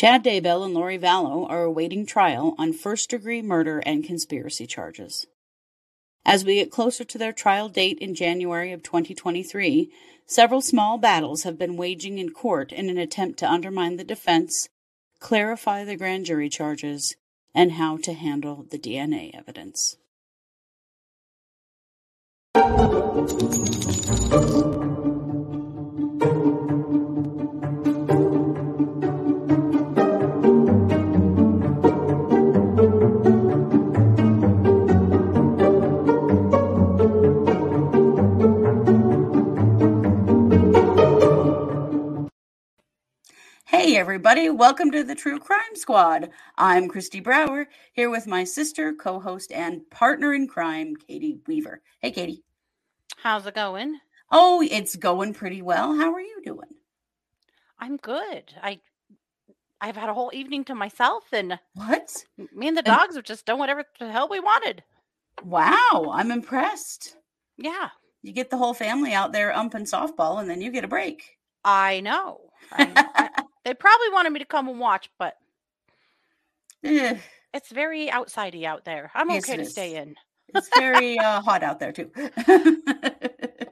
Chad Daybell and Lori Vallow are awaiting trial on first degree murder and conspiracy charges. As we get closer to their trial date in January of 2023, several small battles have been waging in court in an attempt to undermine the defense, clarify the grand jury charges, and how to handle the DNA evidence. Everybody, welcome to the True Crime Squad. I'm Kristi Brower, here with my sister, co host, and partner in crime, Katie Weaver. Hey, Katie. How's it going? Oh, it's going pretty well. How are you doing? I'm good. I I've had a whole evening to myself and What? me and the dogs have just done whatever the hell we wanted. Wow, I'm impressed. Yeah, You get the whole family out there umping softball, and then you get a break. I know. I, they probably wanted me to come and watch, but Eh, it's very outsidey out there. I'm Yes, okay to is. stay in. it's very uh, hot out there, too.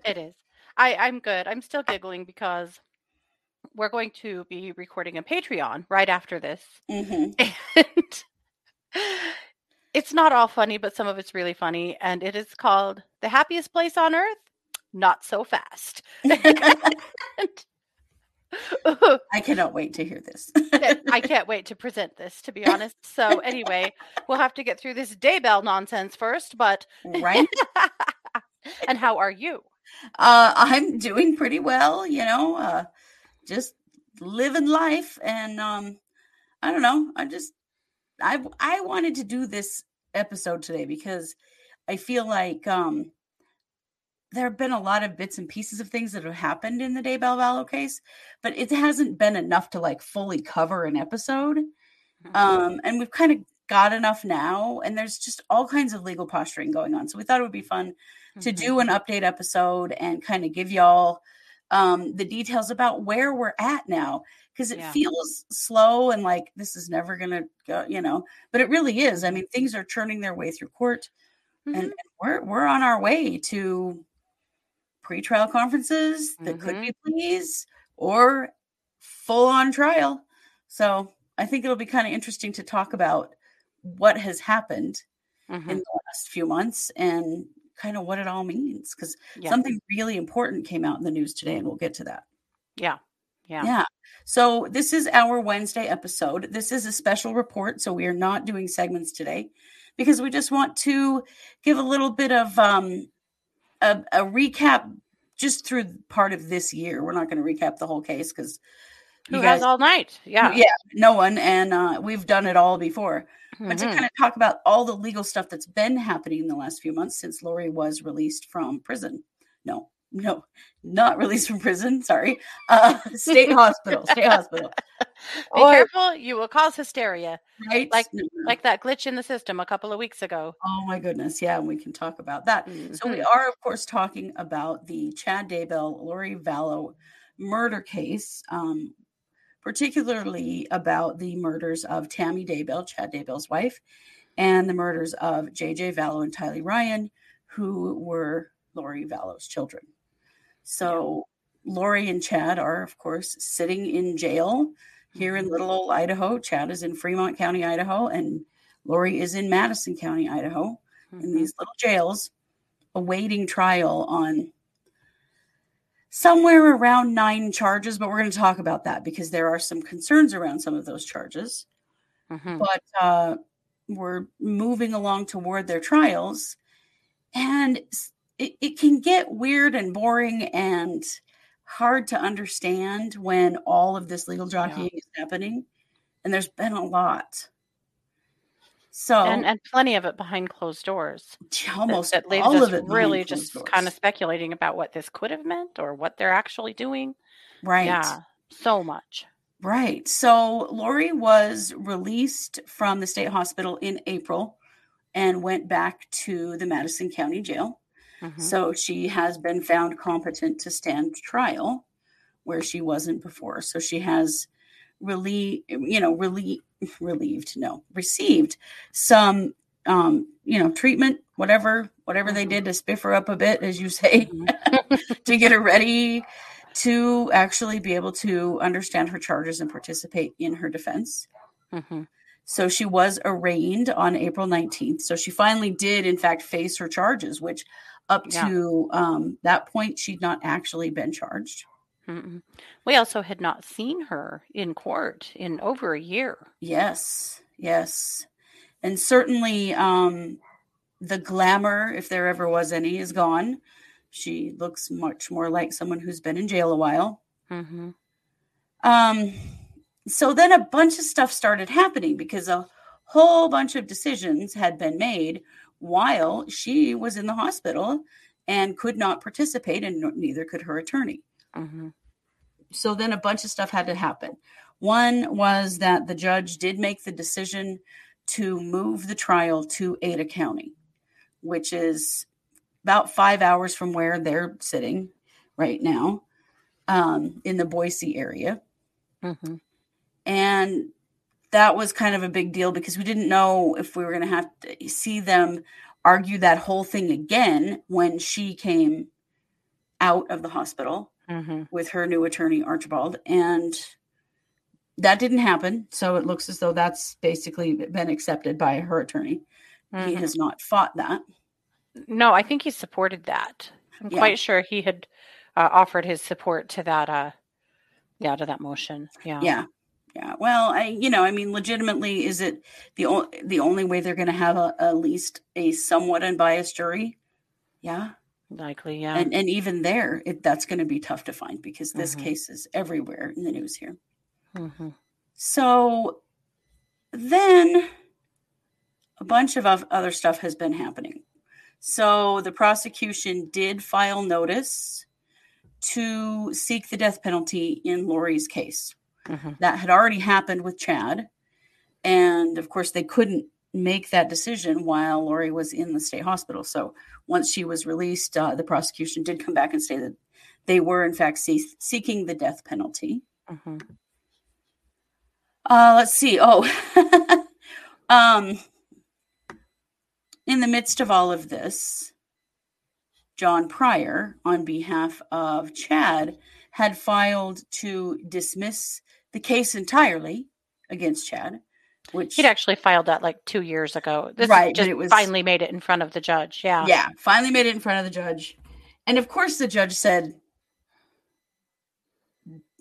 It is. I I'm good. I'm still giggling because we're going to be recording a Patreon right after this. hmm And it's not all funny, but some of it's really funny. And it is called The Happiest Place on Earth? Not So Fast. I cannot wait to hear this. I can't wait to present this, to be honest. So, anyway, we'll have to get through this daybell nonsense first. But, right? and how are you? Uh, I'm doing pretty well, you know, uh, just living life. And um, I don't know. I just, I, I wanted to do this episode today because I feel like um, there have been a lot of bits and pieces of things that have happened in the Daybell Vallow case, but it hasn't been enough to like fully cover an episode. Um, and we've kind of got enough now, and there's just all kinds of legal posturing going on. So we thought it would be fun to Mhm. do an update episode and kind of give y'all um, the details about where we're at now because it Yeah. feels slow and like this is never going to go, you know, but it really is. Mm-hmm. I mean, things are churning their way through court and, and we're we're on our way to pretrial conferences that could Mhm. be pleas or full on trial. So I think it'll be kind of interesting to talk about what has happened Mhm. in the last few months and kind of what it all means because Yeah. something really important came out in the news today and we'll get to that Yeah. Yeah. yeah so this is our wednesday episode this is a special report so we are not doing segments today because we just want to give a little bit of um a, a recap just through part of this year we're not going to recap the whole case because Who has all night? Yeah. yeah no one and uh, we've done it all before but to Mhm. kind of talk about all the legal stuff that's been happening in the last few months since Lori was released from prison. No, no, not released from prison. Sorry, uh, state hospital, state hospital. Be Or- careful, you will cause hysteria, right? like- No, no. like that glitch in the system a couple of weeks ago. oh my goodness, yeah, and we can talk about that. So we Mhm. are, of course, talking about the Chad Daybell, Lori Vallow murder case, um, particularly about the murders of Tammy Daybell, Chad Daybell's wife, and the murders of JJ Vallow and Tylee Ryan, who were Lori Vallow's children. So Lori and Chad are, of course, sitting in jail here in Mhm. little old Idaho. Chad is in Fremont County, Idaho, and Lori is in Madison County, Idaho in Mhm. these little jails awaiting trial on somewhere around nine charges but we're going to talk about that because there are some concerns around some of those charges Mhm. but uh, we're moving along toward their trials and it, it can get weird and boring and hard to understand when all of this legal jockeying is happening and there's been a lot so and and plenty of it behind closed doors. that- almost that, leaves all us of it really just doors. kind of speculating about what this could have meant or what they're actually doing. right Yeah, so much. right so lori was released from the state hospital in april and went back to the madison county jail Mhm. so she has been found competent to stand trial where she wasn't before so she has really, you know, really relieved, no, received some, um, you know, treatment, whatever, whatever they Mhm. did to spiff her up a bit, as you say, Mhm. to get her ready to actually be able to understand her charges and participate in her defense. Mhm. So she was arraigned on April 19th. So she finally did, in fact, face her charges, which up Yeah. to um, that point, she'd not actually been charged. Mhm. We also had not seen her in court in over a year. Yes, yes. And certainly um, the glamour, if there ever was any, is gone. She looks much more like someone who's been in jail a while. hmm Um, so then a bunch of stuff started happening because a whole bunch of decisions had been made while she was in the hospital and could not participate, and neither could her attorney. hmm So then a bunch of stuff had to happen. One was that the judge did make the decision to move the trial to Ada County, which is about five hours from where they're sitting right now um, in the Boise area. hmm and that was kind of a big deal because we didn't know if we were going to have to see them argue that whole thing again when she came out of the hospital hmm with her new attorney Archibald and that didn't happen so it looks as though that's basically been accepted by her attorney he hmm has not fought that No, I think he supported that. I'm Yeah. quite sure he had uh, offered his support to that. Uh, yeah, to that motion. Yeah. yeah yeah well i you know i mean legitimately is it the, o- the only way they're going to have a, at least a somewhat unbiased jury yeah Likely. Yeah. and and even there it, that's going to be tough to find because this Mhm. case is everywhere in the news here hmm so then a bunch of other stuff has been happening so the prosecution did file notice to seek the death penalty in Lori's case hmm that had already happened with Chad. And of course they couldn't make that decision while Lori was in the state hospital. So once she was released uh, the prosecution did come back and say that they were in fact see- seeking the death penalty. Hmm uh, let's see. Oh um in the midst of all of this john prior on behalf of chad had filed to dismiss the case entirely against chad which He'd actually filed that like two years ago. This Right, but just it was- finally made it in front of the judge. Yeah. yeah finally made it in front of the judge and of course the judge said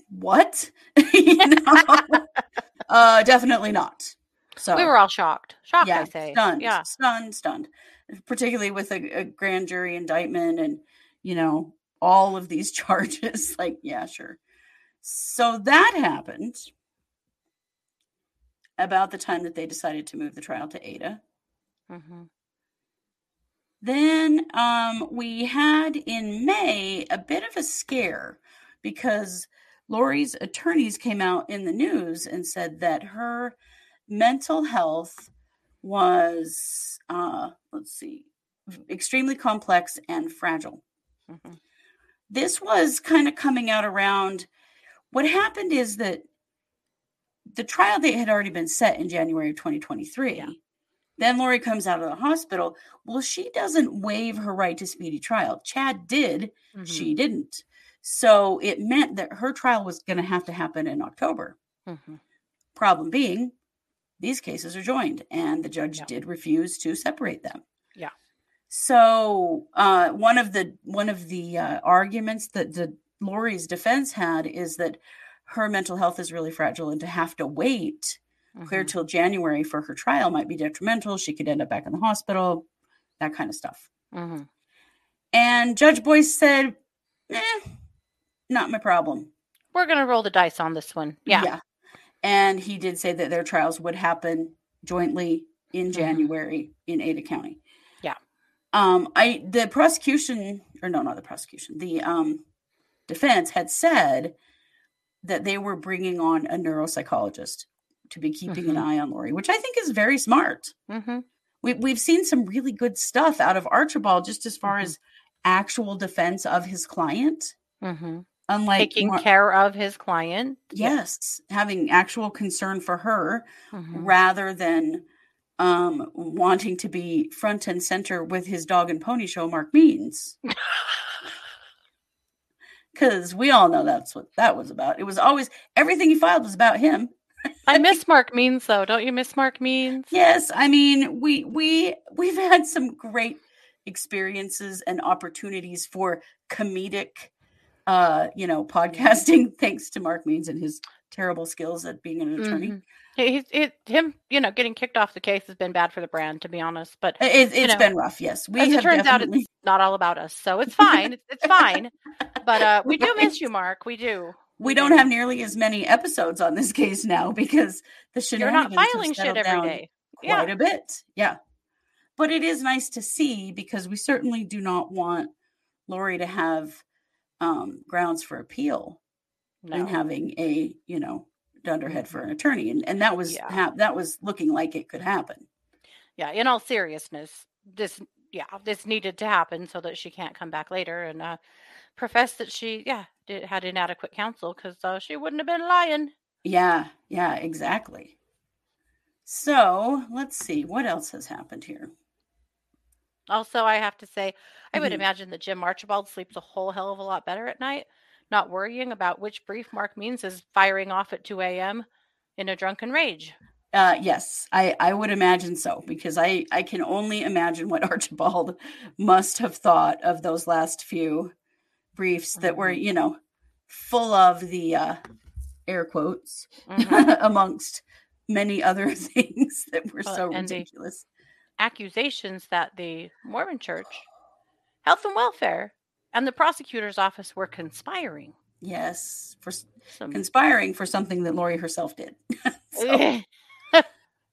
what you know uh definitely not so We were all shocked. Shocked, yeah I say. stunned Yeah. stunned stunned particularly with a, a grand jury indictment and you know all of these charges like yeah sure so that happened about the time that they decided to move the trial to ada. Hmm Then um, we had in May a bit of a scare because Lori's attorneys came out in the news and said that her mental health was, uh, let's see, extremely complex and fragile. hmm This was kind of coming out around what happened is that the trial date had already been set in January of 2023. Yeah. Then Lori comes out of the hospital. Well, she doesn't waive her right to speedy trial. Chad did, hmm she didn't. So it meant that her trial was going to have to happen in October. hmm Problem being, these cases are joined, and the judge Yeah. did refuse to separate them. Yeah. So uh, one of the one of the uh, arguments that the Lori's defense had is that her mental health is really fragile, and to have to wait clear Mhm. till January for her trial might be detrimental. She could end up back in the hospital, that kind of stuff. Mhm. And Judge Boyce said, eh, not my problem. We're going to roll the dice on this one. Yeah. And he did say that their trials would happen jointly in Mhm. January in Ada County. Yeah. Um, I the prosecution or no, not the prosecution, the um defense had said that they were bringing on a neuropsychologist to be keeping an Mhm. eye on Lori, which I think is very smart. hmm We, we've seen some really good stuff out of Archibald just as far Mhm. as actual defense of his client. hmm unlike Taking Mar- care of his client. yes, having actual concern for her Mhm. rather than um wanting to be front and center with his dog and pony show Mark Means. Cuz we all know that's what that was about. It was always everything he filed was about him. I miss Mark Means though. Don't you miss Mark Means? Yes, I mean, we we we've had some great experiences and opportunities for comedic uh, you know, podcasting thanks to Mark Means and his terrible skills at being an attorney. Mhm. He- He's it, him, you know, getting kicked off the case has been bad for the brand, to be honest. But It, it's know, been rough, yes. We as it turns out, it's not all about us, so it's fine. it's, it's fine. But uh, we do miss you, Mark. We do. we don't have nearly as many episodes on this case now because the shit, You're not filing shit every day. quite a bit. Yeah. But it is nice to see because we certainly do not want Lori to have um, grounds for appeal No. in having a, you know, dunderhead for an attorney. And and that was Yeah. hap- that was looking like it could happen. yeah. In all seriousness, this yeah, this needed to happen so that she can't come back later and uh, profess that she yeah did, had inadequate counsel because uh, she wouldn't have been lying. Yeah, yeah, exactly. So let's see what else has happened here. Also, I have to say, I would Mhm. imagine that Jim Archibald sleeps a whole hell of a lot better at night, not worrying about which brief Mark Means is firing off at 2 a.m. in a drunken rage. Uh, yes, I, I would imagine so because I, I can only imagine what Archibald must have thought of those last few briefs that were, Mhm. you know, full of the uh, air quotes Mhm. amongst many other things that were Well, so ridiculous. Accusations that the Mormon Church, Health and Welfare, and the prosecutor's office were conspiring. Yes, for Some conspiring for something that Lori herself did. So,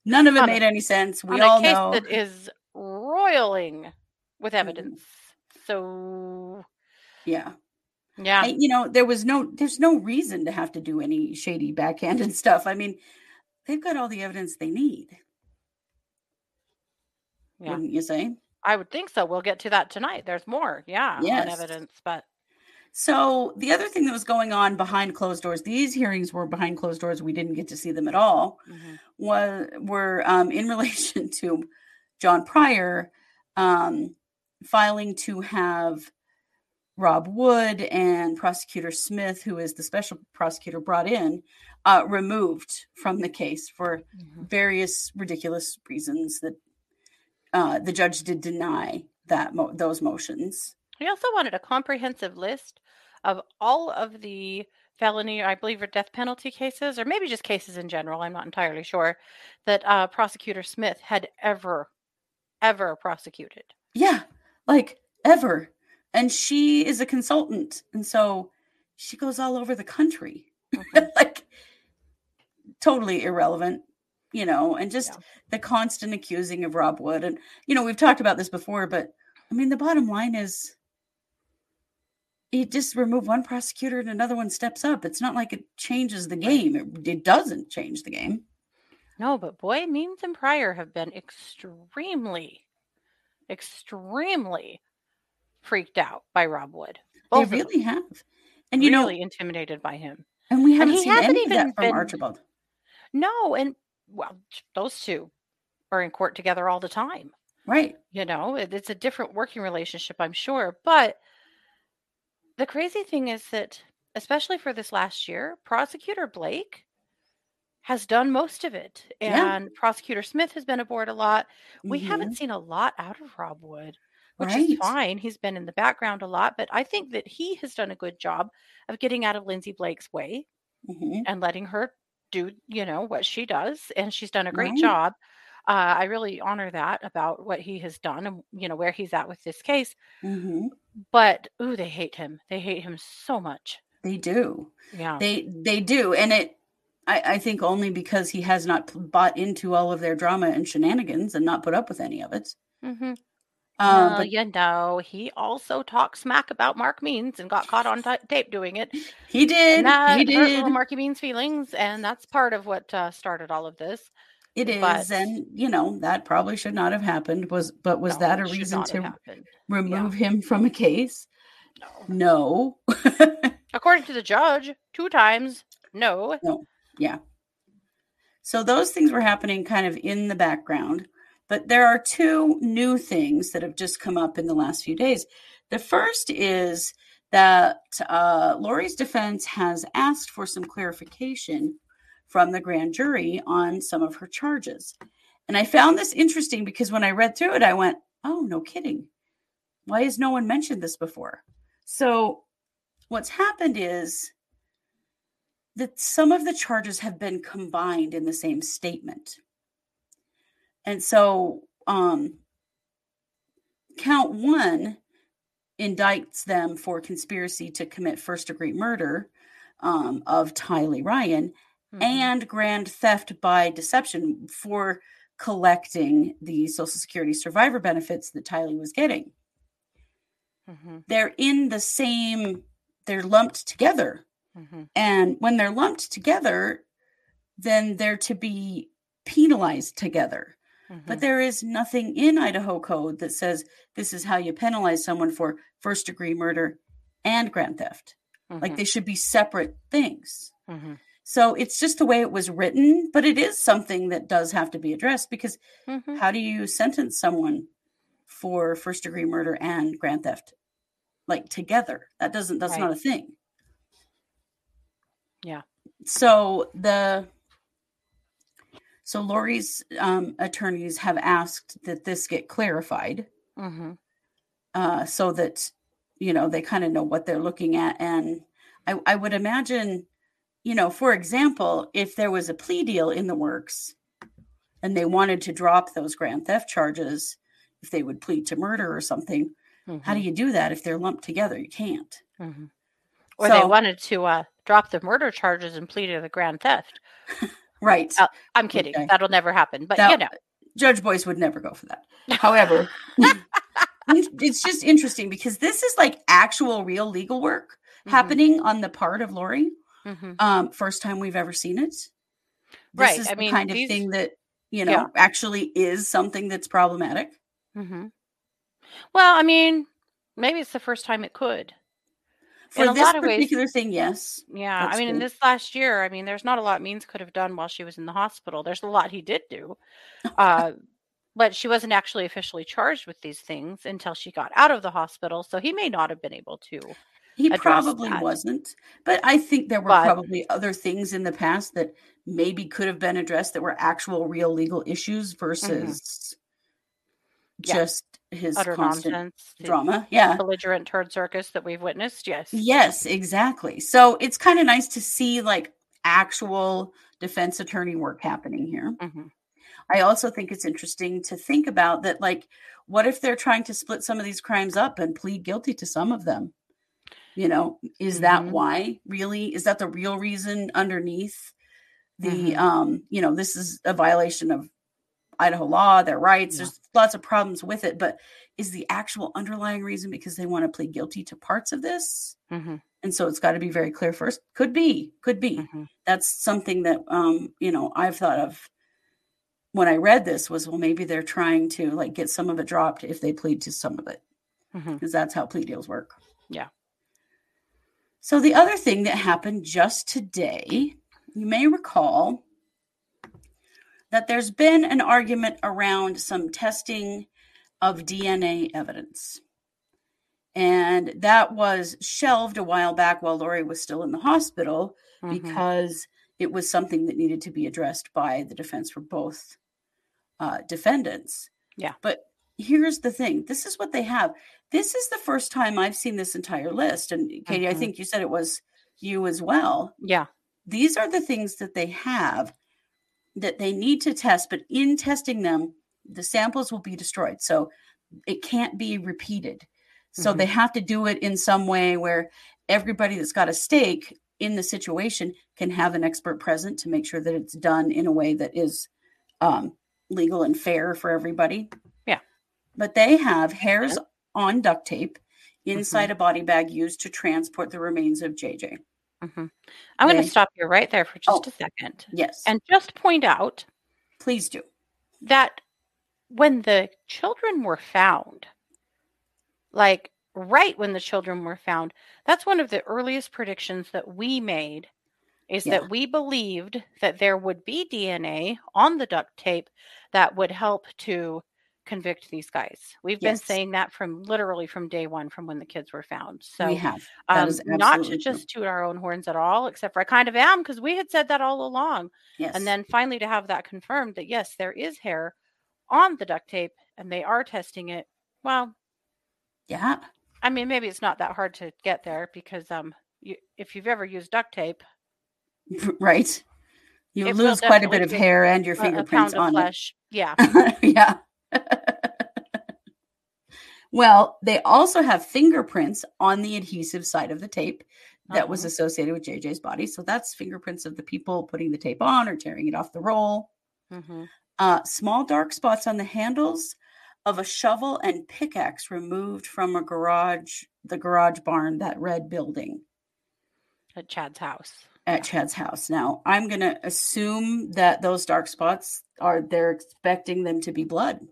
none of it On a- made any sense. We all a case know. that is roiling with Mhm. evidence. So yeah. yeah, I, you know, there was no, there's no reason to have to do any shady backhanded stuff. I mean, they've got all the evidence they need. yeah. Wouldn't you say? I would think so. We'll get to that tonight. There's more, yeah, Yes. evidence, but So the other thing that was going on behind closed doors, these hearings were behind closed doors. We didn't get to see them at all. mhm. Was were um, in relation to John Prior um, filing to have Rob Wood and Prosecutor Smith, who is the special prosecutor brought in, uh, removed from the case for Mhm. various ridiculous reasons that uh, the judge did deny that mo- those motions. he also wanted a comprehensive list of all of the felony, I believe, or death penalty cases, or maybe just cases in general. I'm not entirely sure that uh, Prosecutor Smith had ever, ever prosecuted. Yeah, like ever. And she is a consultant, and so she goes all over the country, like totally irrelevant, you know. And just Yeah. the constant accusing of Rob Wood, and you know we've talked about this before, but I mean the bottom line is you just remove one prosecutor and another one steps up. It's not like it changes the game. It, it doesn't change the game. No, but boy, Means and Prior have been extremely, extremely freaked out by Rob Wood. Both they really have. And you know, really intimidated by him. and we haven't he seen hasn't any of that from been- Archibald. No, and well, those two are in court together all the time. Right. You know, it, it's a different working relationship, I'm sure. But the crazy thing is that, especially for this last year, Prosecutor Blake has done most of it. Yeah. And Prosecutor Smith has been aboard a lot. We Mhm. haven't seen a lot out of Rob Wood, which is fine. He's been in the background a lot, but I think that he has done a good job of getting out of Lindsay Blake's way Mhm. and letting her do, you know, what she does. And she's done a great Right. job. Uh, I really honor that about what he has done and, you know, where he's at with this case. Mhm. But, ooh, they hate him. They hate him so much. They do. Yeah. They they do, and it. I, I think only because he has not bought into all of their drama and shenanigans and not put up with any of it. hmm Um, well, but you know, he also talked smack about Mark Means and got caught on ta tape doing it. he did. He hurt did. little Marky Means' feelings, and that's part of what uh, started all of this. It is, but- and you know that probably should not have happened. Was but was No, that a reason to remove him from a case? No. No. According to the judge, two times. No. No. Yeah. So those things were happening kind of in the background. But there are two new things that have just come up in the last few days. The first is that uh, Lori's defense has asked for some clarification from the grand jury on some of her charges. And I found this interesting because when I read through it, I went, oh, no kidding. Why has no one mentioned this before? So, what's happened is that some of the charges have been combined in the same statement. And so, um, count one indicts them for conspiracy to commit first degree murder um, of Tylee Ryan mm-hmm. and grand theft by deception for collecting the Social Security survivor benefits that Tylee was getting. Mm-hmm. They're in the same, they're lumped together. Mm-hmm. And when they're lumped together, then they're to be penalized together. Mm-hmm. But there is nothing in Idaho code that says this is how you penalize someone for first degree murder and grand theft. Like mm-hmm. they should be separate things. Mm-hmm. So it's just the way it was written, but it is something that does have to be addressed because mm-hmm. how do you sentence someone for first degree murder and grand theft like together? That doesn't that's right. not a thing. Yeah. So the so Lori's um, attorneys have asked that this get clarified, mm-hmm. uh, so that you know they kind of know what they're looking at, and I, I would imagine you know, for example, if there was a plea deal in the works and they wanted to drop those grand theft charges, if they would plead to murder or something, mm-hmm. how do mm-hmm. you do that if they're lumped together? You can't. Mm-hmm. Or so, they wanted to uh, drop the murder charges and plead to the grand theft. right. Uh, I'm kidding. Okay. That'll never happen. But that, you know, Judge Boyce would never go for that. However, it's just interesting because this is like actual, real legal work mm-hmm. happening on the part of Lori. Mm-hmm. Um, first time we've ever seen it. This right. is I the mean, kind of these... thing that you know yeah. actually is something that's problematic. Mm-hmm. Well, I mean, maybe it's the first time it could. For in this particular ways, thing, yes. Yeah, I mean, in this last year, I mean, there's not a lot Means could have done while she was in the hospital. There's a lot he did do, uh, but she wasn't actually officially charged with these things until she got out of the hospital. So he may not have been able to he probably that. wasn't, but I think there were but, probably other things in the past that maybe could have been addressed that were actual, real legal issues mm-hmm. versus mm-hmm. just yeah. His Utter constant nonsense, drama. Yeah, belligerent turd circus that we've witnessed. Yes, yes, exactly. So it's kind of nice to see like actual defense attorney work happening here. Mm-hmm. I also think it's interesting to think about that. Like, what if they're trying to split some of these crimes up and plead guilty to some of them? you know is that mm-hmm. why really is that the real reason underneath the mm-hmm. um you know this is a violation of idaho law their rights yeah. there's lots of problems with it but is the actual underlying reason because they want to plead guilty to parts of this mm-hmm. and so it's got to be very clear first could be could be mm-hmm. that's something that um you know i've thought of when i read this was well maybe they're trying to like get some of it dropped if they plead to some of it because mm-hmm. that's how plea deals work yeah so, the other thing that happened just today, you may recall that there's been an argument around some testing of DNA evidence. And that was shelved a while back while Lori was still in the hospital mm-hmm. because it was something that needed to be addressed by the defense for both uh, defendants. Yeah. But here's the thing this is what they have this is the first time I've seen this entire list. And Katie, mm-hmm. I think you said it was you as well. Yeah. These are the things that they have that they need to test, but in testing them, the samples will be destroyed. So it can't be repeated. So mm-hmm. they have to do it in some way where everybody that's got a stake in the situation can have an expert present to make sure that it's done in a way that is um, legal and fair for everybody. Yeah. But they have hairs on duct tape inside mm-hmm. a body bag used to transport the remains of JJ. Mm-hmm. I'm going to stop you right there for just oh, a second. Yes. And just point out. Please do. That when the children were found, like right when the children were found. That's one of the earliest predictions that we made is Yeah. that we believed that there would be DNA on the duct tape that would help to convict these guys. We've been saying that from literally from day one from when the kids were found. So we have. Um, not to just toot our own horns at all, except for I kind of am because we had said that all along. Yes. And then finally to have that confirmed that yes, there is hair on the duct tape and they are testing it. Well, yeah. I mean, maybe it's not that hard to get there because um, you, if you've ever used duct tape, right. You lose quite a bit of hair and your fingerprints on flesh, yeah, yeah. Well, they also have fingerprints on the adhesive side of the tape that was Uh-huh. associated with JJ's body. So that's fingerprints of the people putting the tape on or tearing it off the roll. hmm Uh, small dark spots on the handles of a shovel and pickaxe removed from a garage, the garage barn, that red building at Chad's house. at Chad's house. Now, I'm going to assume that those dark spots are, they're expecting them to be blood,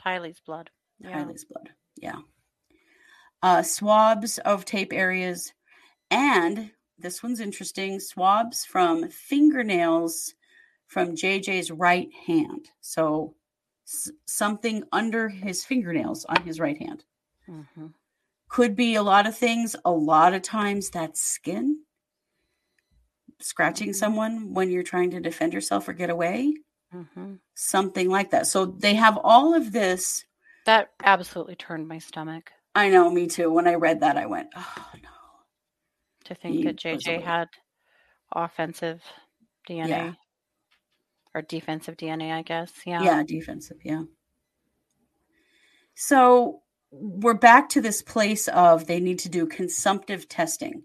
Tylee's blood. Yeah. Kylie's blood. Yeah. Uh, swabs of tape areas. And this one's interesting swabs from fingernails from JJ's right hand. So s- something under his fingernails on his right hand. hmm Could be a lot of things. A lot of times that's skin. Scratching Mhm. someone when you're trying to defend yourself or get away. hmm Something like that. So they have all of this. That absolutely turned my stomach I know, me too. When I read that, I went, oh no. to think He that JJ had offensive DNA or defensive DNA, I guess. Yeah. Yeah, defensive. Yeah. So we're back to this place of they need to do consumptive testing.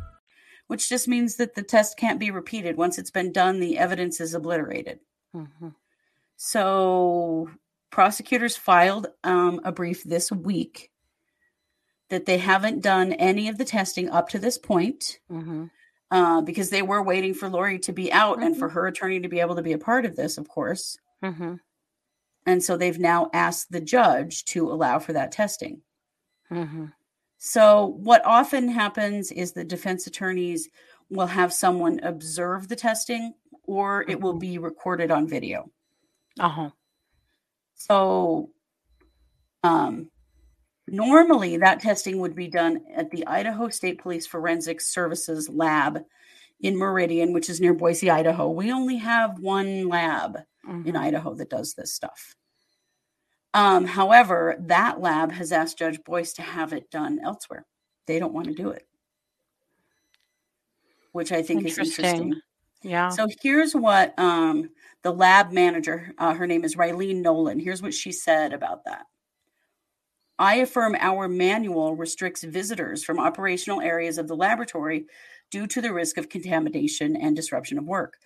Which just means that the test can't be repeated. Once it's been done, the evidence is obliterated. hmm So prosecutors filed um, a brief this week that they haven't done any of the testing up to this point hmm uh, because they were waiting for Lori to be out and Mm-hmm. for her attorney to be able to be a part of this, of course. hmm And so they've now asked the judge to allow for that testing. So, what often happens is the defense attorneys will have someone observe the testing or it will be recorded on video. Uh-huh. So, um, normally that testing would be done at the Idaho State Police Forensic Services Lab in Meridian, which is near Boise, Idaho. We only have one lab in Mhm. Idaho that does this stuff. Um, however, that lab has asked Judge Boyce to have it done elsewhere. They don't want to do it, which I think is Interesting. interesting. Yeah. So here's what um, the lab manager, uh, her name is Rylene Nowlin. Here's what she said about that. I affirm our manual restricts visitors from operational areas of the laboratory due to the risk of contamination and disruption of work.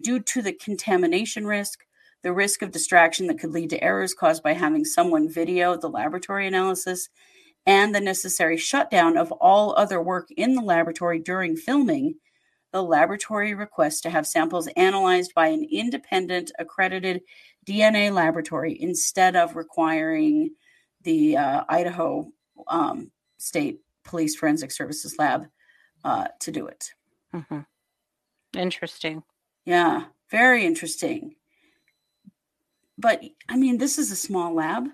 Due to the contamination risk, the risk of distraction that could lead to errors caused by having someone video the laboratory analysis, and the necessary shutdown of all other work in the laboratory during filming, the laboratory requests to have samples analyzed by an independent accredited DNA laboratory instead of requiring the uh, Idaho um, State Police Forensic Services Lab uh, to do it. hmm Interesting. Yeah, very interesting. But I mean, this is a small lab.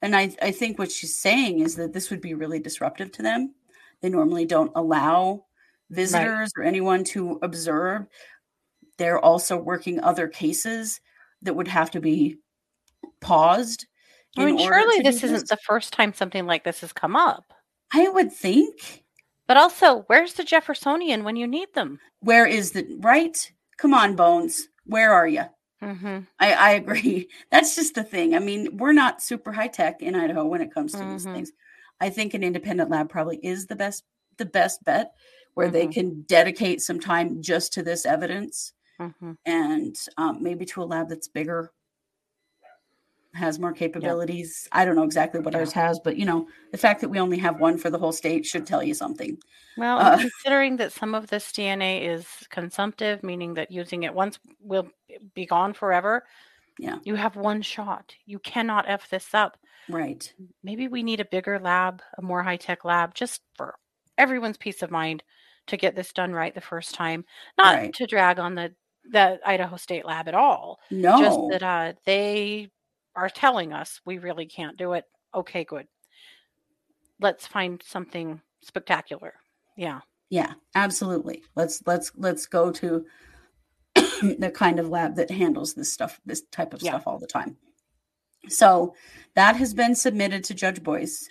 And I, I think what she's saying is that this would be really disruptive to them. They normally don't allow visitors or anyone to observe. They're also working other cases that would have to be paused. I mean, surely this isn't the first time something like this has come up. I would think. But also, where's the Jeffersonian when you need them? Where is the right? Come on, Bones. Where are you? Hmm I, I agree. That's just the thing. I mean, we're not super high tech in Idaho when it comes to these Mhm. things. I think an independent lab probably is the best the best bet where they Mhm. can dedicate some time just to this evidence Mhm. and um, maybe to a lab that's bigger has more capabilities i don't know exactly what Yeah. ours has but you know the fact that we only have one for the whole state should tell you something Well, Uh, considering that some of this DNA is consumptive, meaning that using it once will be gone forever, Yeah. you have one shot. You cannot F this up. right Maybe we need a bigger lab, a more high tech lab, just for everyone's peace of mind to get this done right the first time. Not Right. to drag on the, the Idaho State lab at all. no Just that uh, they are telling us we really can't do it. Okay, good. Let's find something spectacular. Yeah. yeah absolutely let's let's let's go to the kind of lab that handles this stuff this type of Yeah. stuff all the time so that has been submitted to judge boyce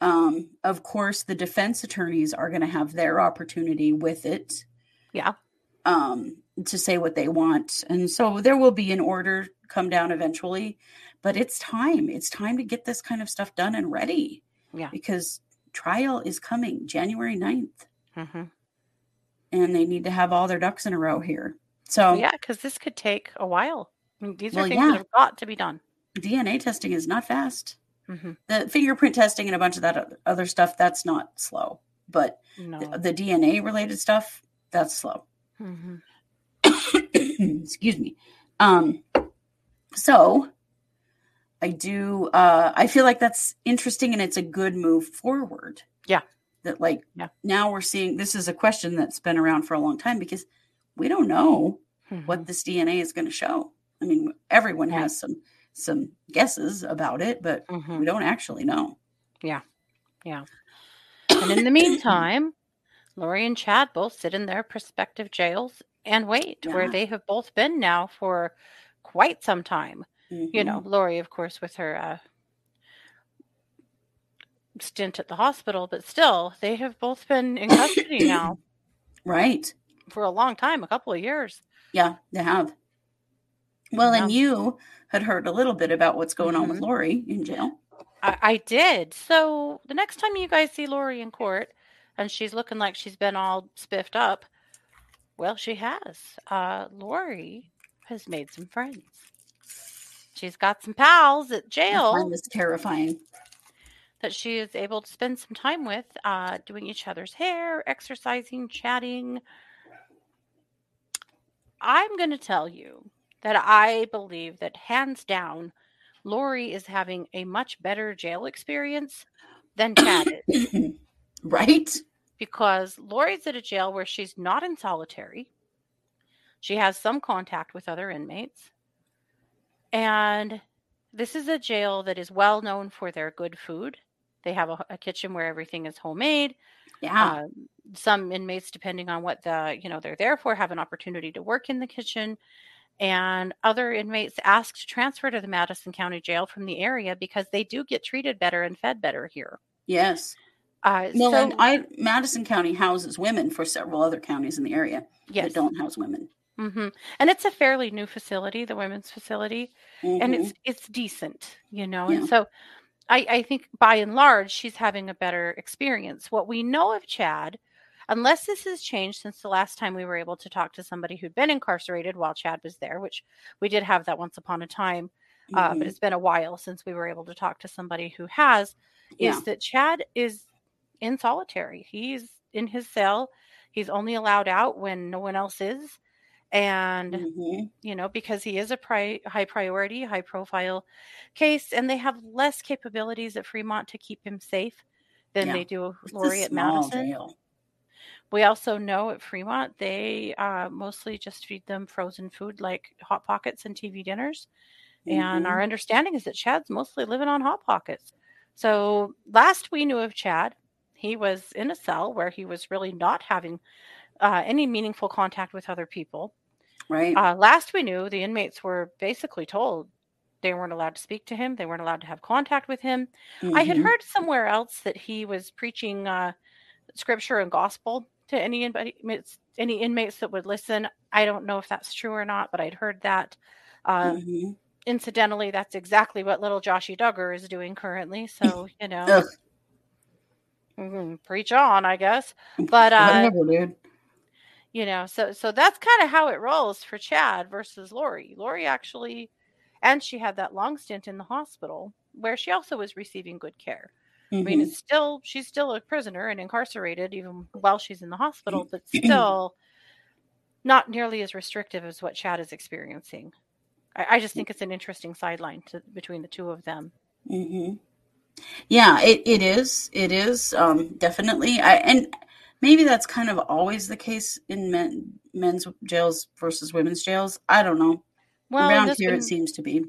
um, of course the defense attorneys are going to have their opportunity with it Yeah. Um, to say what they want and so there will be an order come down eventually but it's time it's time to get this kind of stuff done and ready Yeah. because trial is coming january 9th hmm and they need to have all their ducks in a row here. So Yeah, because this could take a while. I mean, these are Well, things yeah. that have got to be done. DNA testing is not fast. hmm The fingerprint testing and a bunch of that other stuff that's not slow, but No. the, the DNA related stuff that's slow. Hmm Excuse me. Um so I do uh I feel like that's interesting and it's a good move forward. Yeah. That like Yeah. now we're seeing this is a question that's been around for a long time because we don't know Mhm. what this DNA is going to show. I mean, everyone Right. has some some guesses about it, but Mhm. we don't actually know. Yeah. Yeah. And in the meantime, Lori and Chad both sit in their prospective jails and wait, where they have both been now for quite some time. You Mhm. know, Lori, of course, with her uh, stint at the hospital, but still, they have both been in custody now right? for a long time, a couple of years. Yeah, they have. Well, and you had heard a little bit about what's going on with Mhm. Lori in jail. I, I did. So the next time you guys see Lori in court and she's looking like she's been all spiffed up, well, she has. Uh, Lori has made some friends. She's got some pals at jail find this terrifying. that she is able to spend some time with, uh, doing each other's hair, exercising, chatting. I'm going to tell you that I believe that hands down, Lori is having a much better jail experience than Chad is right? because Lori's at a jail where she's not in solitary. She has some contact with other inmates. And this is a jail that is well known for their good food. They have a, a kitchen where everything is homemade. Yeah. Um, some inmates, depending on what the you know they're there for, have an opportunity to work in the kitchen. And other inmates ask to transfer to the Madison County Jail from the area because they do get treated better and fed better here. yes. Uh, Well, so, and I Madison County houses women for several other counties in the area yes, that don't house women. hmm And it's a fairly new facility, the women's facility, and Mhm. it's it's decent, you know. Yeah. And so, I I think by and large she's having a better experience. What we know of Chad, unless this has changed since the last time we were able to talk to somebody who'd been incarcerated while Chad was there, which we did have that once upon a time, uh, but Mhm. it's been a while since we were able to talk to somebody who has. Yeah. Is that Chad is in solitary? He's in his cell. He's only allowed out when no one else is. And Mhm. you know, because he is a pri- high priority, high profile case, and they have less capabilities at Fremont to keep him safe than Yeah. they do a Lori at Madison. jail. We also know at Fremont they uh, mostly just feed them frozen food like hot pockets and TV dinners. And Mhm. our understanding is that Chad's mostly living on hot pockets. So last we knew of Chad, he was in a cell where he was really not having uh, any meaningful contact with other people. right. Uh, last we knew, the inmates were basically told they weren't allowed to speak to him. They weren't allowed to have contact with him. I had Mhm. heard somewhere else that he was preaching uh, scripture and gospel to any inmates, any inmates that would listen. I don't know if that's true or not, but I'd heard that. Uh, Mhm. Incidentally, that's exactly what little Joshy Duggar is doing currently. So you know. Mhm, preach on, I guess. But uh, dude. you know, so so that's kind of how it rolls for Chad versus Lori. Lori actually, and she had that long stint in the hospital where she also was receiving good care. I mean, Mhm. it's still she's still a prisoner and incarcerated even while she's in the hospital, but still not nearly as restrictive as what Chad is experiencing. I, I just think it's an interesting sideline to between the two of them. hmm Yeah, it, it is. It is um, definitely. I and maybe that's kind of always the case in men men's jails versus women's jails. I don't know. Well, Around here, one, it seems to be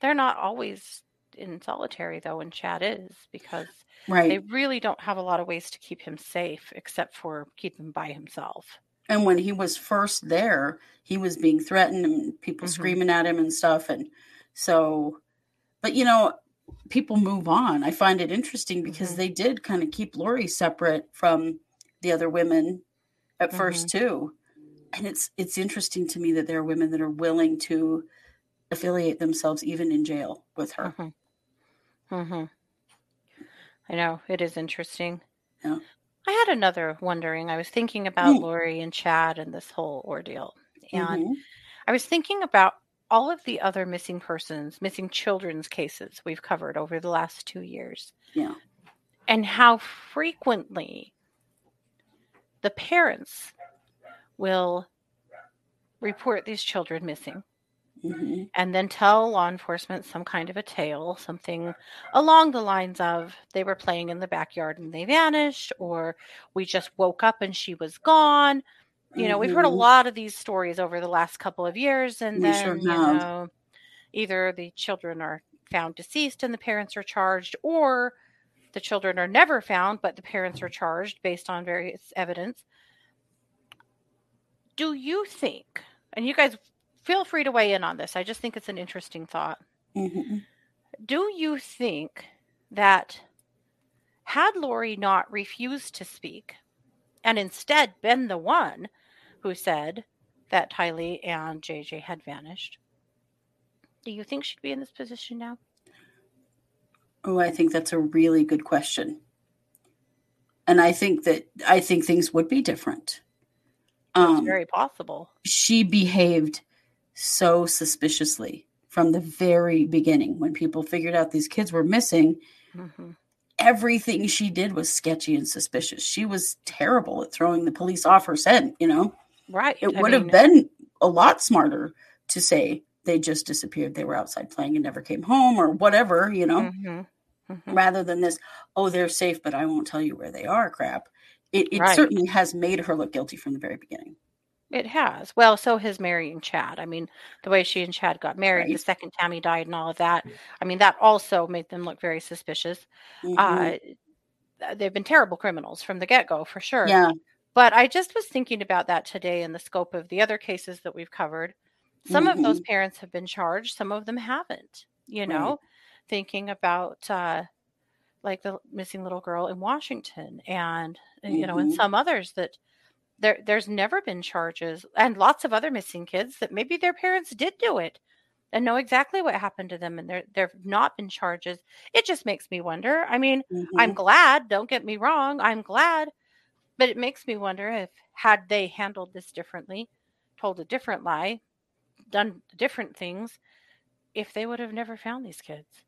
they're not always in solitary though, and Chad is because they really don't have a lot of ways to keep him safe except for keep him by himself. And when he was first there, he was being threatened and people Mhm. screaming at him and stuff. And so, but you know, people move on. I find it interesting because Mhm. they did kind of keep Lori separate from the other women at first too. And it's it's interesting to me that there are women that are willing to affiliate themselves even in jail with her. hmm hmm I know it is interesting. Yeah. I had another wondering. I was thinking about Mm. Lori and Chad and this whole ordeal, and Mhm. I was thinking about all of the other missing persons, missing children's cases we've covered over the last two years, Yeah. and how frequently the parents will report these children missing hmm and then tell law enforcement some kind of a tale, something along the lines of they were playing in the backyard and they vanished, or we just woke up and she was gone. You know, we've heard a Mhm. lot of these stories over the last couple of years, and We sure then, you have. know, either the children are found deceased and the parents are charged, or the children are never found, but the parents are charged based on various evidence. Do you think, and you guys feel free to weigh in on this, I just think it's an interesting thought. Mhm. Do you think that had Lori not refused to speak and instead been the one who said that Tylee and JJ had vanished, do you think she'd be in this position now? Oh, I think that's a really good question. And I think that I think things would be different. It's Um, very possible. she behaved so suspiciously from the very beginning when people figured out these kids were missing. hmm Everything she did was sketchy and suspicious. She was terrible at throwing the police off her scent. You know, Right. it I would have been a lot smarter to say they just disappeared. They were outside playing and never came home or whatever. You know. mhm, mhm. rather than this, oh, they're safe, but I won't tell you where they are crap. It, it Right. certainly has made her look guilty from the very beginning. It has. Well, so has marrying Chad. I mean, the way she and Chad got married, the Right. second Tammy died, and all of that. I mean, that also made them look very suspicious. Mhm. Uh, they've been terrible criminals from the get go, for sure. yeah. But I just was thinking about that today in the scope of the other cases that we've covered. Some of those parents have been charged, some of them haven't. You Mm-hmm. Right. know, thinking about uh, like the missing little girl in Washington, and uh, you know, and Mhm. some others that there there's never been charges, and lots of other missing kids that maybe their parents did do it and know exactly what happened to them, and there there've not been charges. It just makes me wonder. I mean, I'm Mhm. glad. Don't get me wrong. I'm glad. But it makes me wonder if, had they handled this differently, told a different lie, done different things, if they would have never found these kids.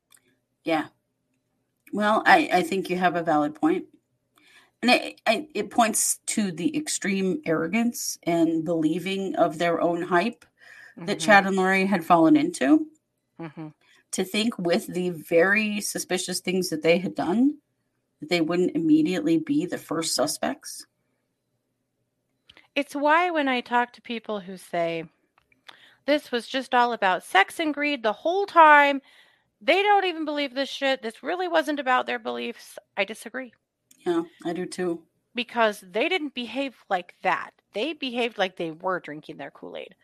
yeah. Well, I, I think you have a valid point. And it, I, it points to the extreme arrogance and believing of their own hype that Mhm, Chad and Lori had fallen into. mhm. To think with the very suspicious things that they had done, that they wouldn't immediately be the first suspects. It's why when I talk to people who say, this was just all about sex and greed the whole time, they don't even believe this shit. This really wasn't about their beliefs. I disagree. Yeah, I do too. because they didn't behave like that. They behaved like they were drinking their Kool Aid.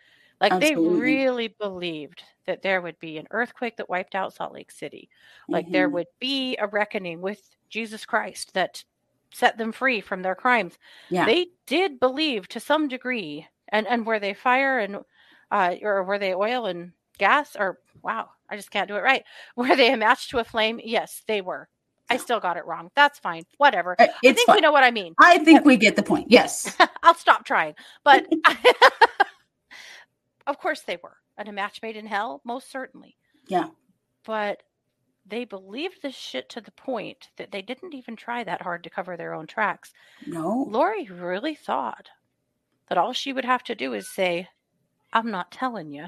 Like Absolutely. they really believed that there would be an earthquake that wiped out Salt Lake City. Like there Mhm. would be a reckoning with Jesus Christ that set them free from their crimes. Yeah. They did believe to some degree. And and were they fire and uh or were they oil and gas or wow, I just can't do it right. Were they a match to a flame? Yes, they were. I still got it wrong. That's fine. Whatever. Uh, I think we know what I mean. I think we get the point. Yes. I'll stop trying. But of course they were. And a match made in hell, most certainly. Yeah. But they believed this shit to the point that they didn't even try that hard to cover their own tracks. No. Lori really thought that all she would have to do is say, I'm not telling you.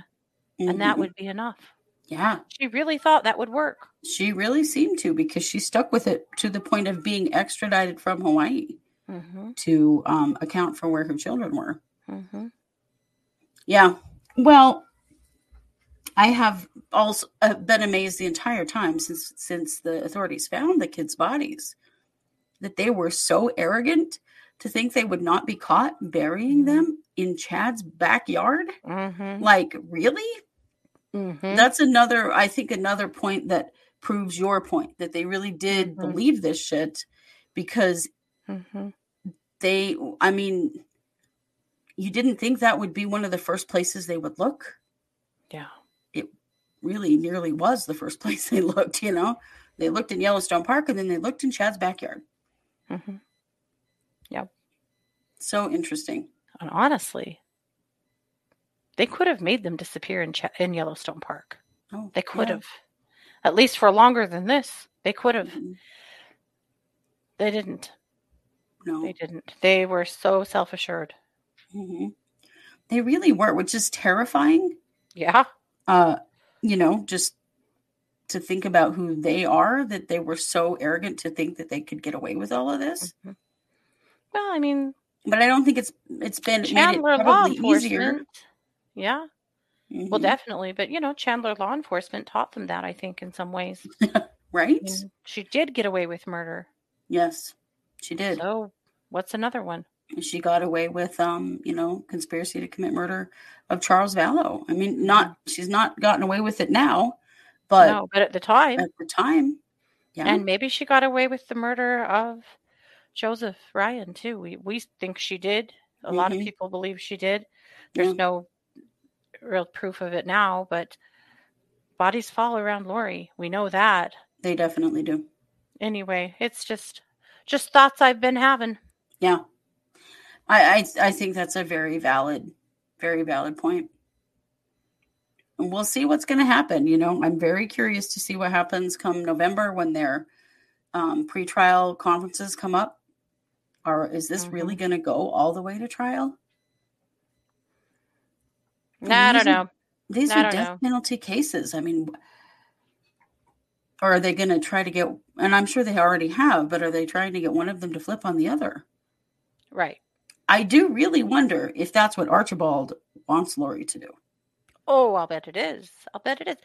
And that Mhm. would be enough. Yeah. She really thought that would work. She really seemed to because she stuck with it to the point of being extradited from Hawaii Mm-hmm. to um, account for where her children were. Mm-hmm. Yeah. Well, I have also uh, been amazed the entire time since since the authorities found the kids' bodies that they were so arrogant to think they would not be caught burying them in Chad's backyard. Mm-hmm. Like, really? Mm-hmm. That's another I think another point that proves your point that they really did Mhm. believe this shit because Mm-hmm. they I mean you didn't think that would be one of the first places they would look? Yeah. Really nearly was the first place they looked, you know. They looked in Yellowstone Park and then they looked in Chad's backyard. Mm-hmm. So interesting. And honestly, they could have made them disappear in Ch- in Yellowstone Park. Oh, They could yeah. have, at least for longer than this. They could have. Mhm. They didn't. No. They didn't. They were so self assured. hmm They really were, which is terrifying. Yeah. Uh, you know, just to think about who they are, that they were so arrogant to think that they could get away with all of this. Mhm. Well, I mean, But I don't think it's it's been made it Chandler law probably easier. enforcement. Yeah. Well, Mhm. definitely. But, you know, Chandler law enforcement taught them that, I think, in some ways. right? And she did get away with murder. Yes, she did. So, what's another one? She got away with um you know conspiracy to commit murder of charles vallow i mean not she's not gotten away with it now but no, but at the time. at the time yeah And maybe she got away with the murder of Joseph Ryan too. We we think she did. A lot of Mhm. people believe she did. There's Yeah. no real proof of it now, but bodies fall around Lori. We know that. they definitely do Anyway, it's just just thoughts I've been having. yeah I, I i think that's a very valid very valid point. and we'll see what's going to happen you know i'm very curious to see what happens come november when their um pretrial conferences come up or is this really going to go all the way to trial Nah, I don't know. These are death know. penalty cases. I mean, or are they going to try to get? And I'm sure they already have, but are they trying to get one of them to flip on the other? Right. I do really wonder if that's what Archibald wants Lori to do. Oh, I'll bet it is. I'll bet it is.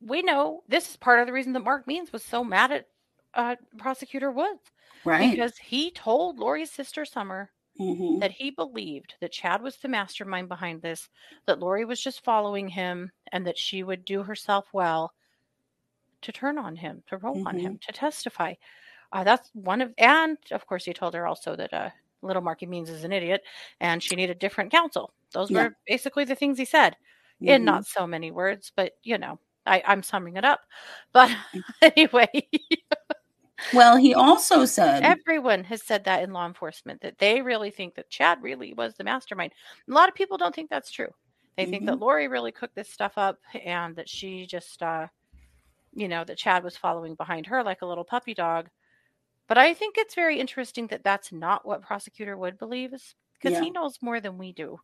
We know this is part of the reason that Mark Means was so mad at uh, Prosecutor Woods Right? because he told Lori's sister Summer Mhm. that he believed that Chad was the mastermind behind this, that Lori was just following him, and that she would do herself well to turn on him, to roll on him, to testify. Uh, that's one of, and of course, he told her also that uh, little Marky Means is an idiot and she needed different counsel. Those Yeah. were basically the things he said in Mhm. not so many words, but you know, I, I'm summing it up. But anyway, Well, he also said, everyone has said that in law enforcement that they really think that Chad really was the mastermind. A lot of people don't think that's true. They think that Lori really cooked this stuff up and that she just, uh, you know, that Chad was following behind her like a little puppy dog. But I think it's very interesting that that's not what Prosecutor Wood believes because Yeah. he knows more than we do.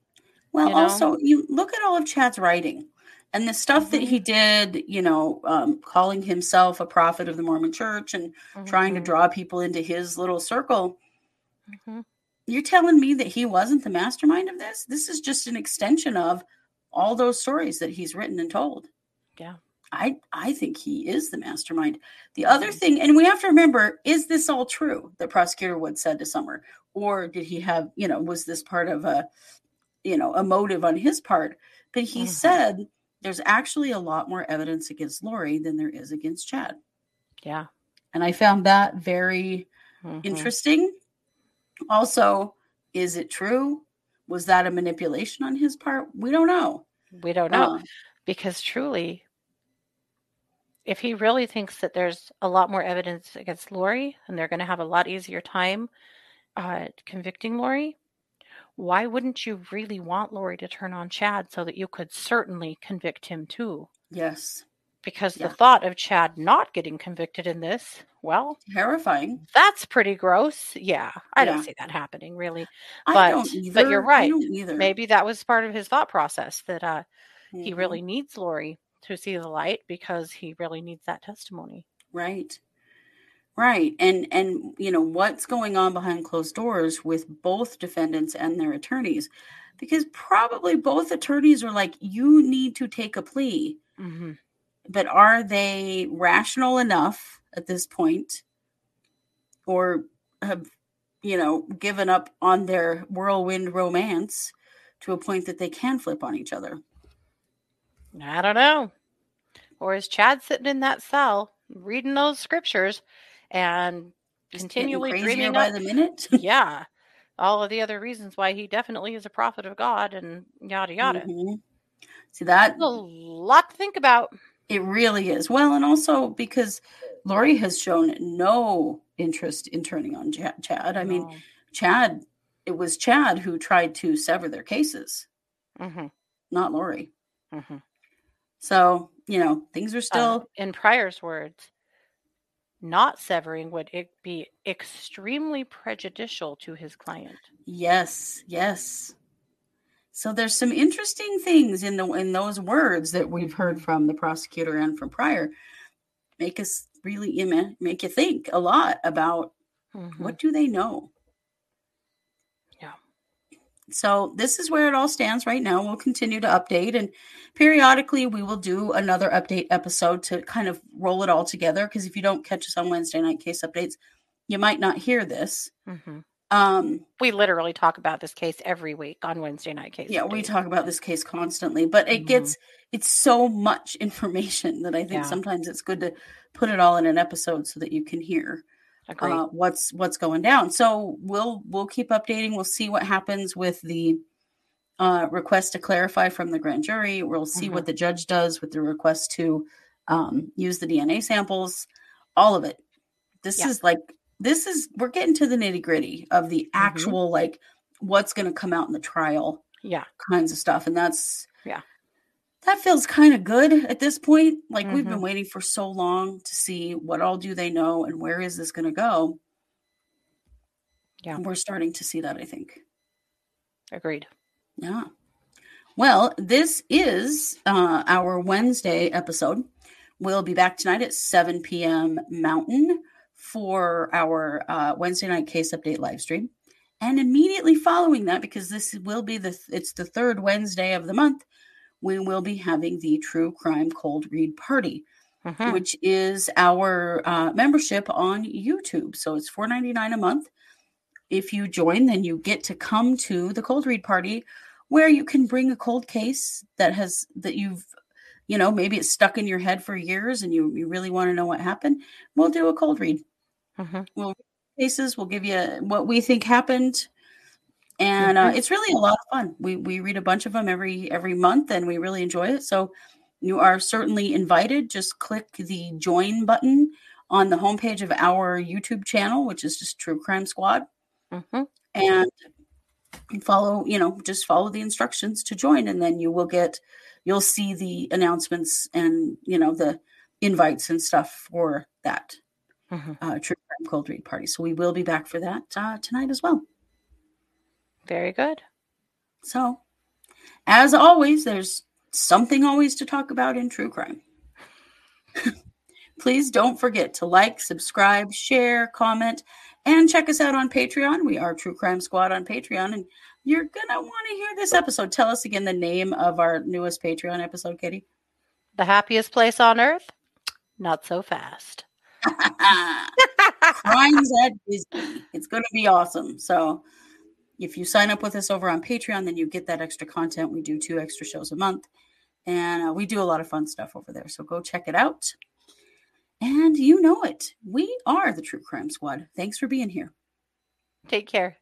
well, you know? also you look at all of Chad's writing and the stuff that Mhm. he did. You know, um, calling himself a prophet of the Mormon Church and trying to Mhm, draw people into his little circle. mhm. You're telling me that he wasn't the mastermind of this? This is just an extension of all those stories that he's written and told. Yeah. I I think he is the mastermind. The other thing, and we have to remember, is this all true that prosecutor Wood said to Summer, or did he have, you know, was this part of a, you know, a motive on his part? But he Mhm. said there's actually a lot more evidence against Lori than there is against Chad, Yeah. and I found that very mhm. interesting. Also, is it true? Was that a manipulation on his part? We don't know. We don't know Uh, because truly, if he really thinks that there's a lot more evidence against Lori and they're going to have a lot easier time uh, convicting Lori, why wouldn't you really want Lori to turn on Chad so that you could certainly convict him too? Yes. Because Yeah. the thought of Chad not getting convicted in this, well, Terrifying. that's pretty gross. Yeah, I Yeah. don't see that happening really. I But- but you're right. Maybe that was part of his thought process that uh, he Mhm. really needs Lori to see the light because he really needs that testimony. Right. Right. And and you know what's going on behind closed doors with both defendants and their attorneys because probably both attorneys are like you need to take a plea. hmm But are they rational enough at this point or have you know given up on their whirlwind romance to a point that they can flip on each other? I don't know. Or is Chad sitting in that cell reading those scriptures and Just continually dreaming by up? the minute? yeah, all of the other reasons why he definitely is a prophet of God and yada yada. Mhm. See that A lot to think about. It really is. Well, and also because Lori has shown no interest in turning on Ja- Chad. I mean, Chad, it was Chad who tried to sever their cases, hmm not Lori. hmm So, you know, things are still, in Prior's words, not severing would it be extremely prejudicial to his client. yes, yes. So there's some interesting things in the in those words that we've heard from the prosecutor and from Prior. Make us really make you think a lot about Mhm. what do they know. So this is where it all stands right now we'll continue to update and periodically we will do another update episode to kind of roll it all together because if you don't catch us on wednesday night case updates you might not hear this Mhm. um We literally talk about this case every week on Wednesday night case. yeah we talk about this case constantly but it Mhm. gets it's so much information that i think Yeah. sometimes it's good to put it all in an episode so that you can hear. Uh, what's what's going down. So we'll we'll keep updating. We'll see what happens with the uh, request to clarify from the grand jury. We'll see what the judge does with the request to um, use the DNA samples. All of it. This Yeah. is like this is we're getting to the nitty gritty of the actual like what's going to come out in the trial yeah. kinds of stuff, and that's Yeah. That feels kind of good at this point. Like we've been Mhm. waiting for so long to see what all do they know and where is this going to go. Yeah. And we're starting to see that, I think. Agreed. Yeah. Well, this is uh, our Wednesday episode. We'll be back tonight at 7 p.m. Mountain for our uh, Wednesday night case update live stream. And immediately following that, because this will be the it's the third Wednesday of the month, we will be having the True Crime Cold Read Party Mhm. which is our uh, membership on YouTube. So it's four ninety nine a month. If you join, then you get to come to the cold read party, where you can bring a cold case that has that you've, you know, maybe it's stuck in your head for years, and you you really want to know what happened. We'll do a cold read. Mhm. We'll cases. We'll give you what we think happened. And uh, it's really a lot of fun. We we read a bunch of them every every month, and we really enjoy it. So you are certainly invited. Just click the join button on the homepage of our YouTube channel, which is just True Crime Squad, Mhm. and follow, you know, just follow the instructions to join, and then you will get, you'll see the announcements and, you know, the invites and stuff for that Mhm. uh, True Crime Cold Read Party. So we will be back for that uh, tonight as well. Very good. So, as always, there's something always to talk about in true crime. Please don't forget to like, subscribe, share, comment, and check us out on Patreon. We are True Crime Squad on Patreon, and you're gonna want to hear this episode. Tell us again the name of our newest Patreon episode, Kitty. The happiest place on earth? Not so fast. Crimes at Disney. It's going to be awesome. So, if you sign up with us over on Patreon, then you get that extra content. We do two extra shows a month, and uh, we do a lot of fun stuff over there. So, go check it out. And you know it. We are the True Crime Squad. Thanks for being here. Take care.